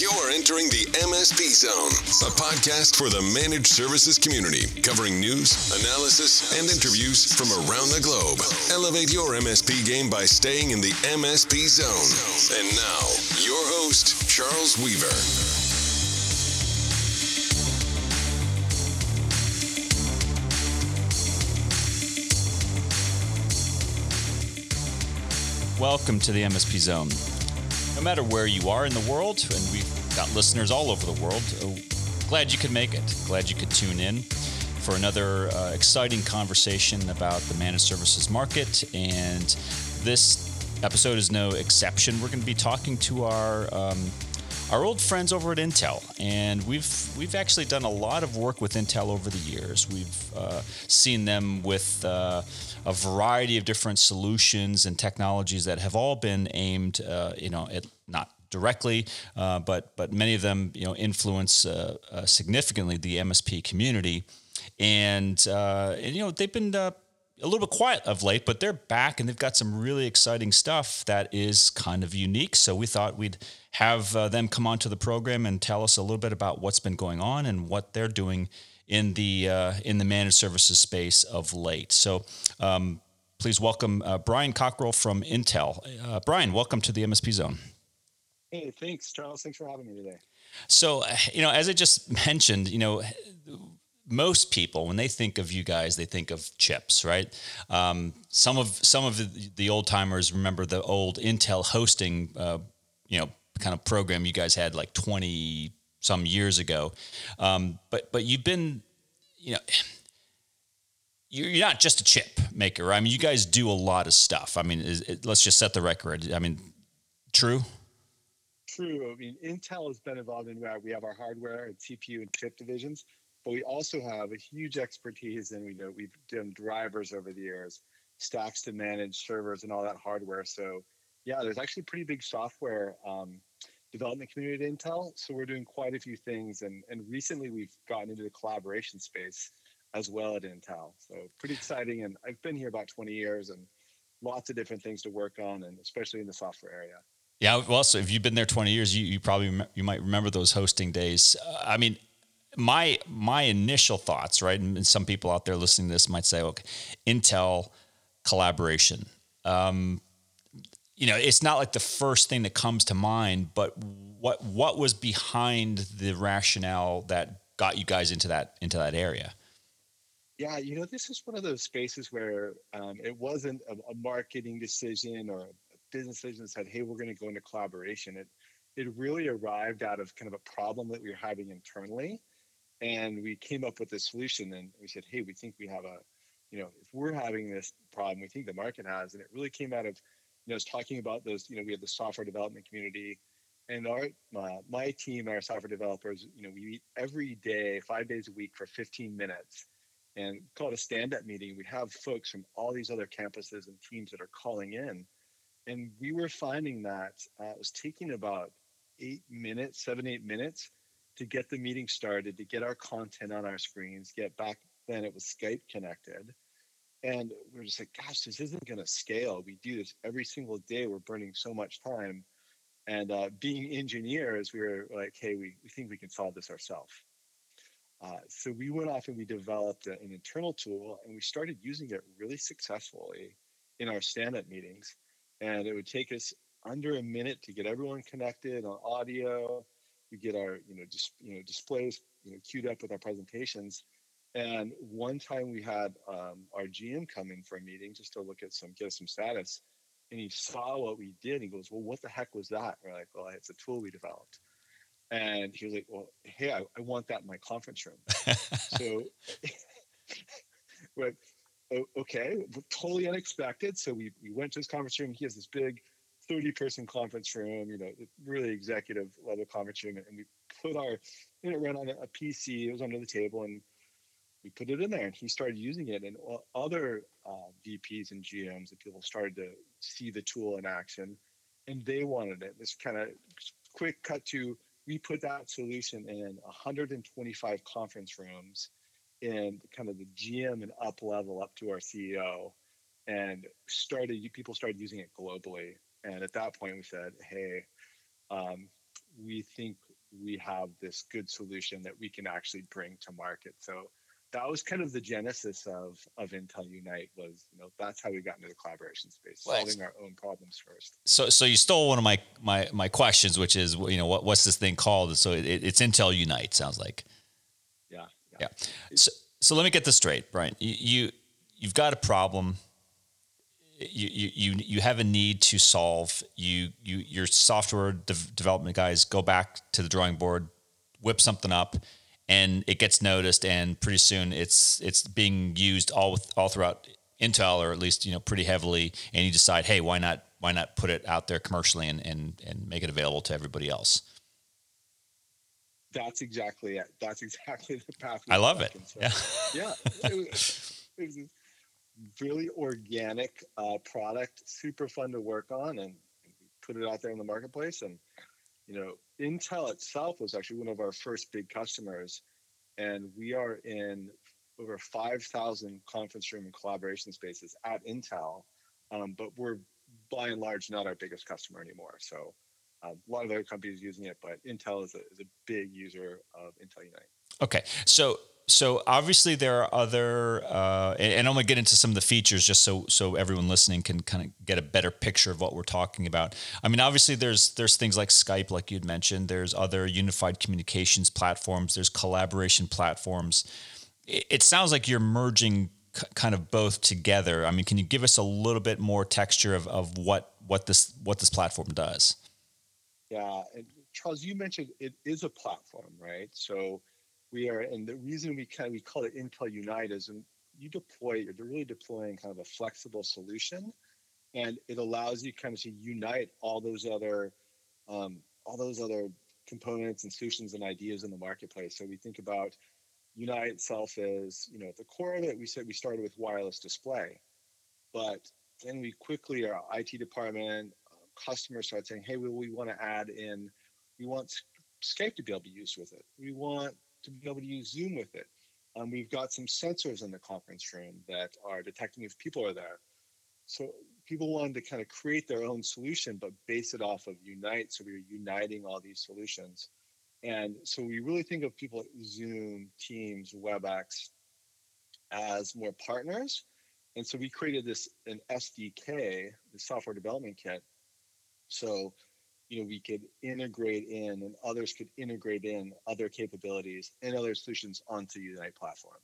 You're entering the MSP Zone, a podcast for the managed services community, covering news, analysis, and interviews from around the globe. Elevate your MSP game by staying in the MSP Zone. And now, your host, Charles Weaver. Welcome to the MSP Zone. No matter where you are in the world, and we've got listeners all over the world, uh, glad you could make it. Glad you could tune in for another uh, exciting conversation about the managed services market. And this episode is no exception. We're going to be talking to our um, our old friends over at Intel, and we've we've actually done a lot of work with Intel over the years. We've uh, seen them with uh, a variety of different solutions and technologies that have all been aimed, uh, you know, at not directly, uh, but but many of them, you know, influence uh, uh, significantly the MSP community, and, and you know they've been a little bit quiet of late, but they're back and they've got some really exciting stuff that is kind of unique. So we thought we'd have uh, them come onto the program and tell us a little bit about what's been going on and what they're doing in the uh, in the managed services space of late. So. Um, please welcome uh, Brian Cockrell from Intel. Uh, Brian, welcome to the MSP Zone. Hey, thanks, Charles. Thanks for having me today. So, you know, as I just mentioned, you know, most people when they think of you guys they think of chips right? Um, some of some of the, the old timers remember the old intel hosting uh, you know kind of program you guys had like 20 some years ago. Um, but but you've been you know you're not just a chip maker i mean you guys do a lot of stuff. I mean it, let's just set the record. I mean true? True. I mean intel has been involved in where we have our hardware and cpu and chip divisions but we also have a huge expertise and we know we've done drivers over the years, stacks to manage servers and all that hardware. So yeah, there's actually pretty big software um, development community at Intel. So we're doing quite a few things, and and recently we've gotten into the collaboration space as well at Intel. So pretty exciting. And I've been here about 20 years and lots of different things to work on, and especially in the software area. Yeah, well, so if you've been there 20 years, you, you probably you might remember those hosting days. Uh, I mean, my my initial thoughts, right? And some people out there listening to this might say, "Okay, Intel collaboration." Um, you know, it's not like the first thing that comes to mind, but what what was behind the rationale that got you guys into that into that area? Yeah, you know, this is one of those spaces where um, it wasn't a, a, marketing decision or a business decision that said, "Hey, we're going to go into collaboration." It it really arrived out of kind of a problem that we were having internally and we came up with a solution and we said hey we think we have a you know if we're having this problem we think the market has. And it really came out of you know talking about those you know we have the software development community and our my, my team our software developers you know we meet every day five days a week for 15 minutes and call it a stand-up meeting. We have folks from all these other campuses and teams that are calling in and we were finding that uh, it was taking about eight minutes seven eight minutes to get the meeting started, to get our content on our screens, get back then it was Skype connected. And we are just like, gosh, this isn't going to scale. We do this every single day. We're burning so much time. And uh, being engineers, we were like, hey, we, we think we can solve this ourselves. Uh, so we went off and we developed a, an internal tool and we started using it really successfully in our stand up meetings. And it would take us under a minute to get everyone connected on audio, we get our you know just you know displays you know queued up with our presentations. And one time we had um, our gm come in for a meeting just to look at some get some status. And he saw what we did he goes well what the heck was that? We're like well it's a tool we developed. And he was like well hey i, I want that in my conference room. So but okay totally unexpected. So we, we went to his conference room. He has this big 30 person conference room, you know, really executive level conference room. And we put our, you know, ran on a PC, it was under the table, and we put it in there. And he started using it. And other uh, VPs and GMs and people started to see the tool in action and they wanted it. This kind of quick cut to we put that solution in 125 conference rooms in kind of the GM and up level up to our CEO and started people started using it globally and at that point, we said, hey, um, we think we have this good solution that we can actually bring to market. So that was kind of the genesis of of Intel Unite was you know that's how we got into the collaboration space, solving our own problems first. So so you stole one of my my my questions, which is you know what what's this thing called? So it, it's Intel Unite. Sounds like. Yeah. Yeah. yeah. So so let me get this straight, Brian. You, you you've got a problem. You, you you have a need to solve. You you your software de- development guys go back to the drawing board, whip something up and it gets noticed, and pretty soon it's it's being used all with, all throughout Intel, or at least you know pretty heavily. And you decide, hey, why not why not put it out there commercially and and and make it available to everybody else? That's exactly it. That's exactly the path. I love it. So, yeah, yeah. It was, it was a really organic uh, product, super fun to work on, and put it out there in the marketplace. And you know, Intel itself was actually one of our first big customers, and we are in over 5,000 conference room and collaboration spaces at Intel, um, but we're by and large not our biggest customer anymore. So um, a lot of other companies using it, but Intel is a, is a big user of Intel Unite. Okay, so so obviously there are other, uh, and, and, I'm to get into some of the features just so so everyone listening can kind of get a better picture of what we're talking about. I mean, obviously there's there's things like Skype, like you'd mentioned. There's other unified communications platforms. There's collaboration platforms. It, it sounds like you're merging c- kind of both together. I mean, can you give us a little bit more texture of, of what what this what this platform does? Yeah, and Charles, you mentioned it is a platform, right? So we are, and the reason we kind of, we call it Intel Unite is when you deploy, you're really deploying kind of a flexible solution, and it allows you kind of to unite all those other, um, all those other components and solutions and ideas in the marketplace. So we think about Unite itself as, you know, at the core of it, we said we started with wireless display, but then we quickly, our IT department, uh, customers started saying, hey, we, we want to add in, we want Skype to be able to use with it. We want to be able to use Zoom with it. Um, we've got some sensors in the conference room that are detecting if people are there. So people wanted to kind of create their own solution, but base it off of Unite. So we are uniting all these solutions. And so we really think of people like Zoom, Teams, WebEx as more partners. And so we created this an SDK, the software development kit. So you know we could integrate in and others could integrate in other capabilities and other solutions onto unite platform.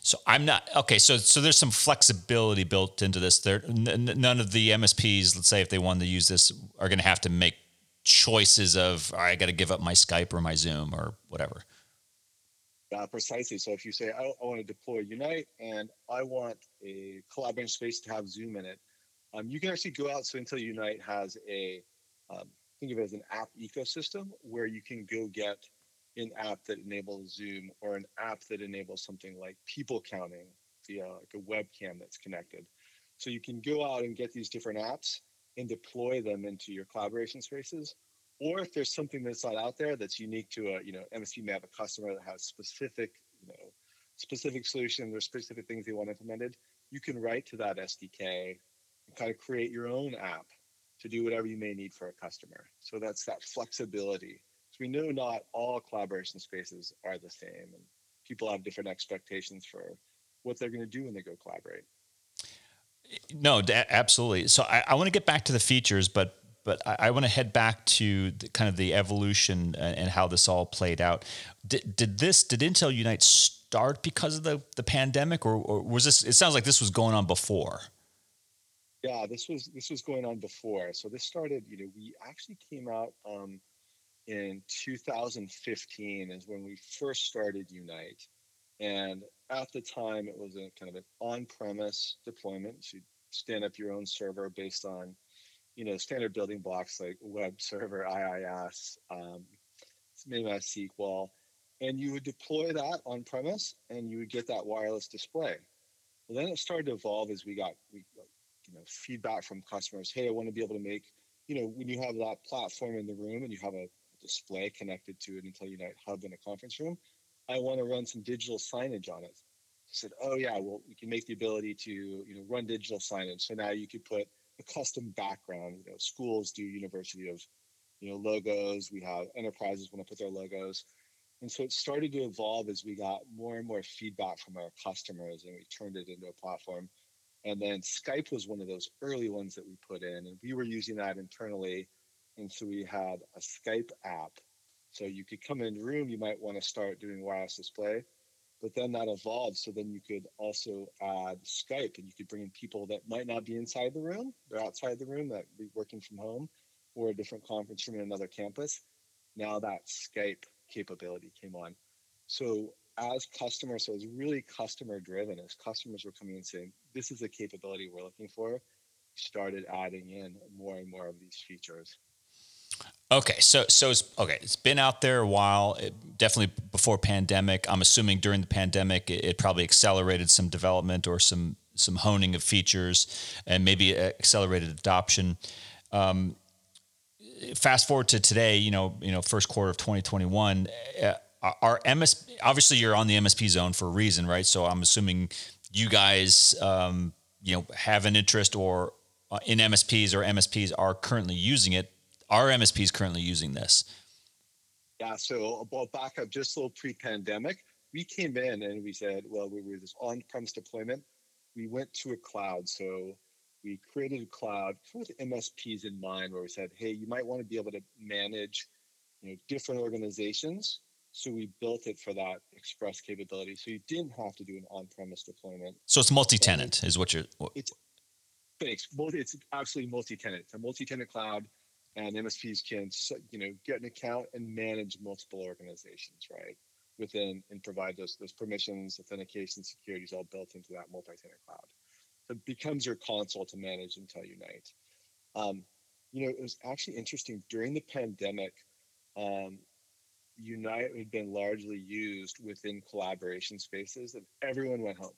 So i'm not okay so so there's some flexibility built into this. There n- none of the msps let's say if they wanted to use this are going to have to make choices of i got to give up my skype or my zoom or whatever. Uh, precisely. So if you say I, I want to deploy unite and i want a collaboration space to have zoom in it um, you can actually go out so Intel Unite has a um, think of it as an app ecosystem where you can go get an app that enables Zoom or an app that enables something like people counting via like a webcam that's connected. So you can go out and get these different apps and deploy them into your collaboration spaces. Or if there's something that's not out there that's unique to a, you know, MSP may have a customer that has specific, you know, specific solutions or specific things they want implemented, you can write to that SDK and kind of create your own app to do whatever you may need for a customer. So that's that flexibility. So we know not all collaboration spaces are the same, and people have different expectations for what they're going to do when they go collaborate. No, absolutely. So I, I want to get back to the features, but but I, I want to head back to the, kind of the evolution and, and how this all played out. Did, did this did Intel Unite start because of the the pandemic, or, or was this? It sounds like this was going on before. Yeah, this was this was going on before. So this started, you know, we actually came out um, in 2015 is when we first started Unite. And at the time, it was a kind of an on-premise deployment. So you stand up your own server based on, you know, standard building blocks like web server, IIS, um, maybe SQL, and you would deploy that on premise, and you would get that wireless display. Well, then it started to evolve as we got we you know feedback from customers hey i want to be able to make you know when you have that platform in the room and you have a display connected to an intel unite hub in a conference room i want to run some digital signage on it i said oh yeah well we can make the ability to you know run digital signage so now you could put a custom background you know schools do university of you know, logos. We have enterprises want to put their logos. And so it started to evolve as we got more and more feedback from our customers and we turned it into a platform. And then Skype was one of those early ones that we put in, and we were using that internally. And so we had a Skype app. So you could come in the room, you might want to start doing wireless display, but then that evolved. So then you could also add Skype and you could bring in people that might not be inside the room, they're outside the room, that be working from home or a different conference room in another campus. Now that Skype capability came on. So as customers, so it was really customer driven. As customers were coming in saying, "This is a capability we're looking for," started adding in more and more of these features. Okay, so so it's okay. It's been out there a while. It, definitely before pandemic. I'm assuming during the pandemic, it, it, probably accelerated some development or some some honing of features, and maybe accelerated adoption. Um, fast forward to today, you know, you know, first quarter of 2021, uh, our MS obviously you're on the MSP zone for a reason, right? So I'm assuming you guys, um, you know, have an interest or uh, in MSPs or MSPs are currently using it. Our MSP is currently using this. Yeah. So well, back up just a little pre-pandemic, we came in and we said, well, we were this on-premise deployment. We went to a cloud. So we created a cloud with MSPs in mind, where we said, hey, you might want to be able to manage, you know, different organizations. So we built it for that express capability. So you didn't have to do an on-premise deployment. So it's multi-tenant, is what you're. What... It's thanks. It's absolutely multi-tenant. It's a multi-tenant cloud, and MSPs can, you know, get an account and manage multiple organizations, right? Within and provide those those permissions, authentication, security is all built into that multi-tenant cloud it becomes your console to manage Intel Unite. Um, you know, it was actually interesting during the pandemic. Um, Unite had been largely used within collaboration spaces, and everyone went home.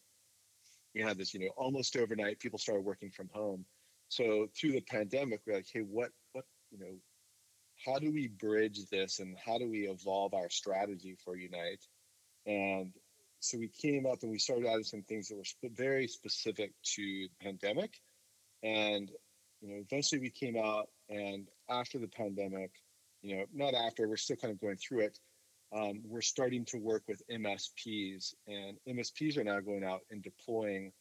We had this, you know, almost overnight. People started working from home. So through the pandemic, we're like, hey, what, what, you know, how do we bridge this, and how do we evolve our strategy for Unite? And so we came up and we started adding some things that were very specific to the pandemic and you know eventually we came out and after the pandemic you know not after we're still kind of going through it um, we're starting to work with msps and msps are now going out and deploying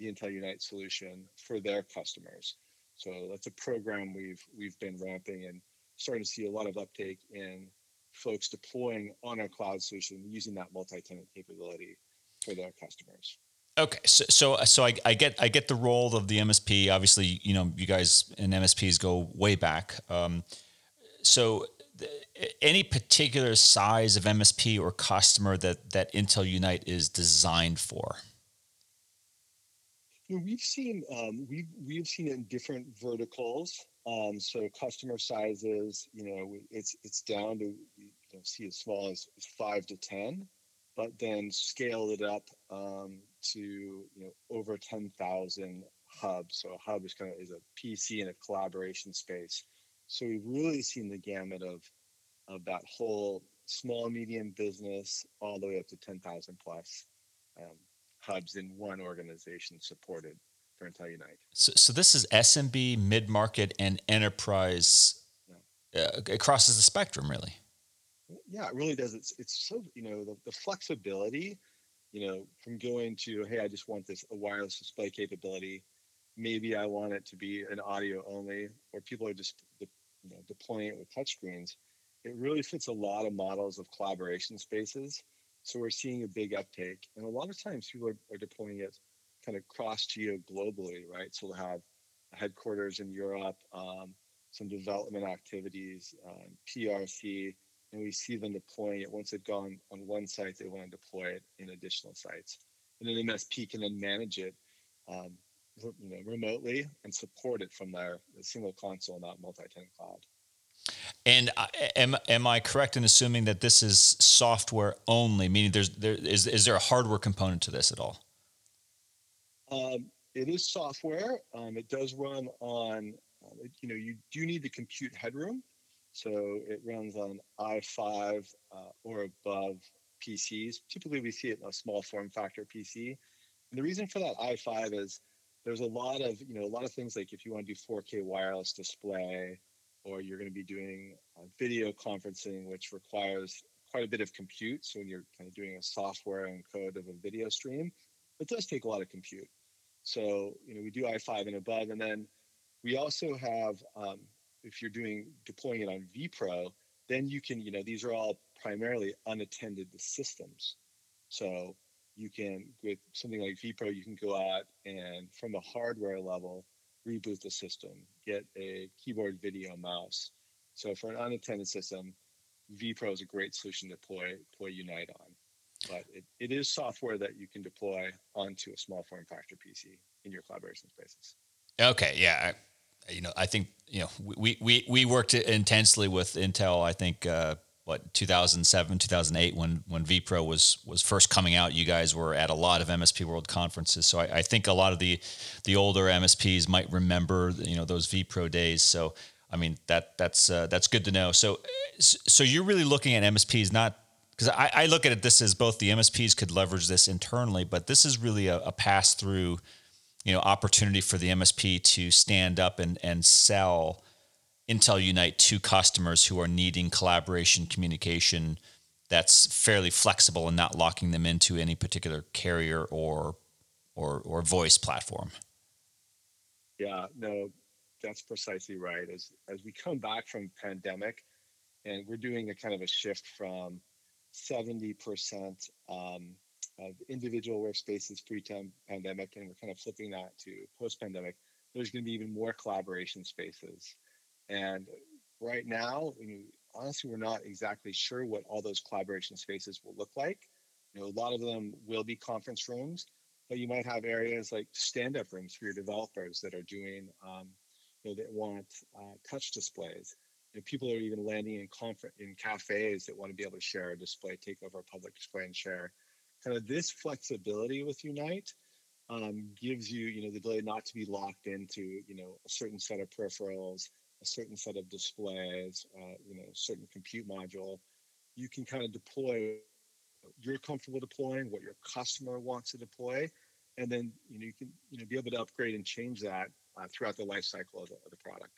the intel unite solution for their customers so that's a program we've we've been ramping and starting to see a lot of uptake in folks deploying on our cloud solution using that multi-tenant capability for their customers. Okay, so so, so I, I, get I get the role of the MSP. Obviously, you know, you guys and MSPs go way back. Um, so, any particular size of MSP or customer that that Intel Unite is designed for? we've seen um, we've we've seen in different verticals. Um, so customer sizes, you know, it's it's down to you know, see as small as, as five to ten, but then scale it up um, to you know over ten thousand hubs. So a hub is kind of is a PC in a collaboration space. So we've really seen the gamut of of that whole small medium business all the way up to ten thousand plus um, hubs in one organization supported for Intel Unite. So, so this is SMB, mid market, and enterprise. Yeah. Uh, it crosses the spectrum, really. Yeah, it really does. It's it's so you know the, the flexibility, you know, from going to hey, I just want this a wireless display capability. Maybe I want it to be an audio only, or people are just you know deploying it with touchscreens. It really fits a lot of models of collaboration spaces. So we're seeing a big uptake, and a lot of times people are, are deploying it kind of cross geo globally, right? So we'll have headquarters in Europe, um, some development activities, um, PRC, and we see them deploying it. Once they've gone on one site, they want to deploy it in additional sites. And then MSP can then manage it um, you know, remotely and support it from their single console, not multi-tenant cloud. And am am I correct in assuming that this is software only? Meaning, there's there is is there a hardware component to this at all? Um, it is software. Um, it does run on, um, you know, you do need the compute headroom. So it runs on i5 uh, or above PCs. Typically, we see it in a small form factor PC. And the reason for that i5 is there's a lot of, you know, a lot of things like if you want to do 4K wireless display, or you're going to be doing uh, video conferencing, which requires quite a bit of compute. So when you're kind of doing a software and code of a video stream, it does take a lot of compute. So you know we do i5 and above, and then we also have um, if you're doing deploying it on vPro, then you can you know these are all primarily unattended systems. So you can with something like vPro, you can go out and from a hardware level reboot the system, get a keyboard video mouse. So for an unattended system, vPro is a great solution to deploy, deploy Unite on. But it, it is software that you can deploy onto a small form factor PC in your collaboration spaces. Okay, yeah. I, you know, I think, you know, we, we, we worked intensely with Intel, I think, uh, what 2007 2008 when when vpro was was first coming out you guys were at a lot of msp world conferences. So I, I, think a lot of the the older msps might remember you know those vpro days. So i mean that that's uh, that's good to know. So so you're really looking at msps not because I, I, look at it this as both the msps could leverage this internally but this is really a, a pass through you know opportunity for the msp to stand up and and sell Intel Unite to customers who are needing collaboration communication that's fairly flexible and not locking them into any particular carrier or or or voice platform. Yeah, no, that's precisely right. As as we come back from pandemic, and we're doing a kind of a shift from seventy percent um, of individual workspaces pre-pandemic, and we're kind of flipping that to post-pandemic. There's going to be even more collaboration spaces and right now, honestly, we're not exactly sure what all those collaboration spaces will look like. You know, a lot of them will be conference rooms, but you might have areas like stand-up rooms for your developers that are doing, um, you know, that want uh, touch displays. You know, people are even landing in conference in cafes that want to be able to share a display, take over a public display and share. Kind of this flexibility with Unite um, gives you, you know, the ability not to be locked into, you know, a certain set of peripherals, a certain set of displays, uh, you know, certain compute module, you can kind of deploy you're comfortable deploying, what your customer wants to deploy, and then you know you can you know be able to upgrade and change that uh, throughout the life cycle of the, of the product.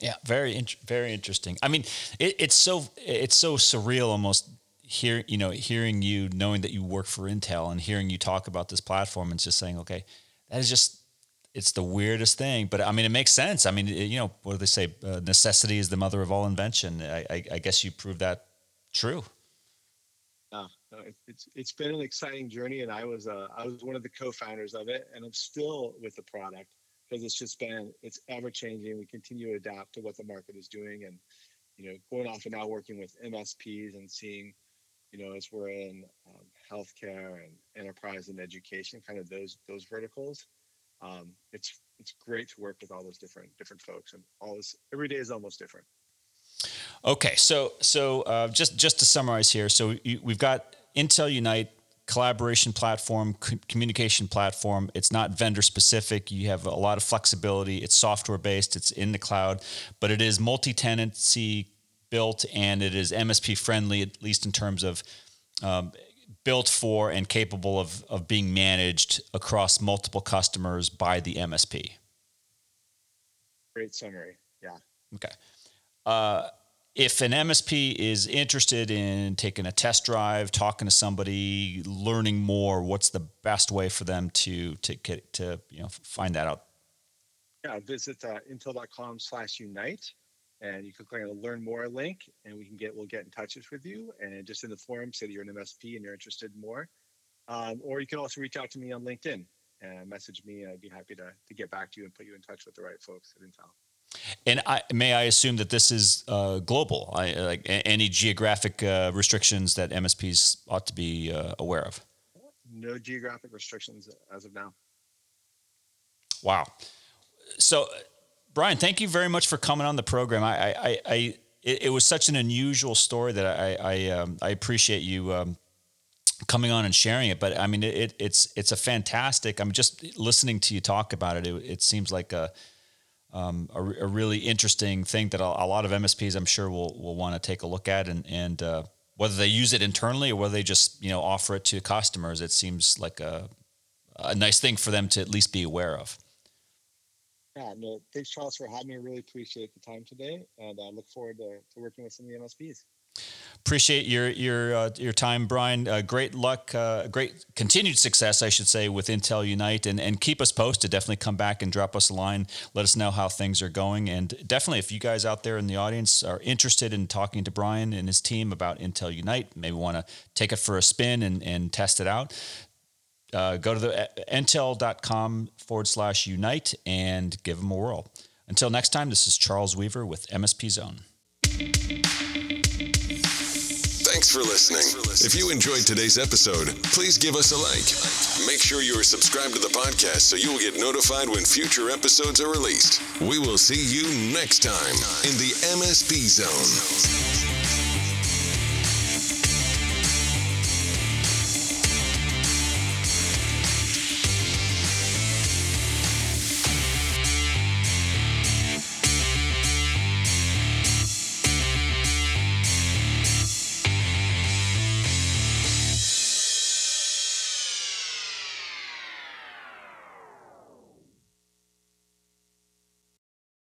Yeah, very in- very interesting. I mean, it, it's so it's so surreal almost hear you know hearing you knowing that you work for Intel and hearing you talk about this platform and just saying, okay, that is just it's the weirdest thing, but I mean, it makes sense. I mean, it, you know, what do they say? Uh, necessity is the mother of all invention. I, I, I guess you proved that true. No, no, it's it's been an exciting journey, and I was uh, I was one of the co-founders of it, and I'm still with the product because it's just been it's ever changing. We continue to adapt to what the market is doing, and you know, going off and now working with MSPs and seeing, you know, as we're in um, healthcare and enterprise and education, kind of those those verticals um, it's it's great to work with all those different different folks and all this every day is almost different. Okay so so uh, just just to summarize here so you, we've got intel unite collaboration platform communication platform. It's not vendor specific. You have a lot of flexibility. It's software based. It's in the cloud but it is multi-tenancy built and it is msp friendly at least in terms of um, built for and capable of, of being managed across multiple customers by the MSP. Great summary. Yeah. Okay. Uh, if an MSP is interested in taking a test drive, talking to somebody, learning more, what's the best way for them to to get to you know find that out? Yeah, visit uh, intel.com/unite and you can click on the learn more link and we can get we'll get in touch with you and just in the forum say that you're an msp and you're interested in more um, or you can also reach out to me on linkedin and message me and i'd be happy to, to get back to you and put you in touch with the right folks at intel and I, may I assume that this is uh, global? I, like any geographic uh, restrictions that MSPs ought to be uh, aware of? No geographic restrictions as of now. Wow. So Brian, thank you very much for coming on the program. I, I, I it, it was such an unusual story that I, I, um, I appreciate you um, coming on and sharing it. But I mean, it, it's, it's a fantastic. I'm just listening to you talk about it. It, it seems like a, um, a, a, really interesting thing that a, a, lot of MSPs, I'm sure, will will want to take a look at, and and uh, whether they use it internally or whether they just you know offer it to customers, it seems like a a nice thing for them to at least be aware of. Yeah, no, thanks, Charles, for having me. I really appreciate the time today, and I look forward to, to working with some of the MSPs. Appreciate your your uh, your time, Brian. Uh, great luck, uh, great continued success, I should say, with Intel Unite, and and keep us posted. Definitely come back and drop us a line. Let us know how things are going, and definitely if you guys out there in the audience are interested in talking to Brian and his team about Intel Unite, maybe want to take it for a spin and and test it out. Uh, go to the uh, intel.com forward slash unite and give them a whirl. Until next time, this is Charles Weaver with MSP Zone. Thanks for listening. If you enjoyed today's episode, please give us a like. Make sure you are subscribed to the podcast so you will get notified when future episodes are released. We will see you next time in the MSP Zone.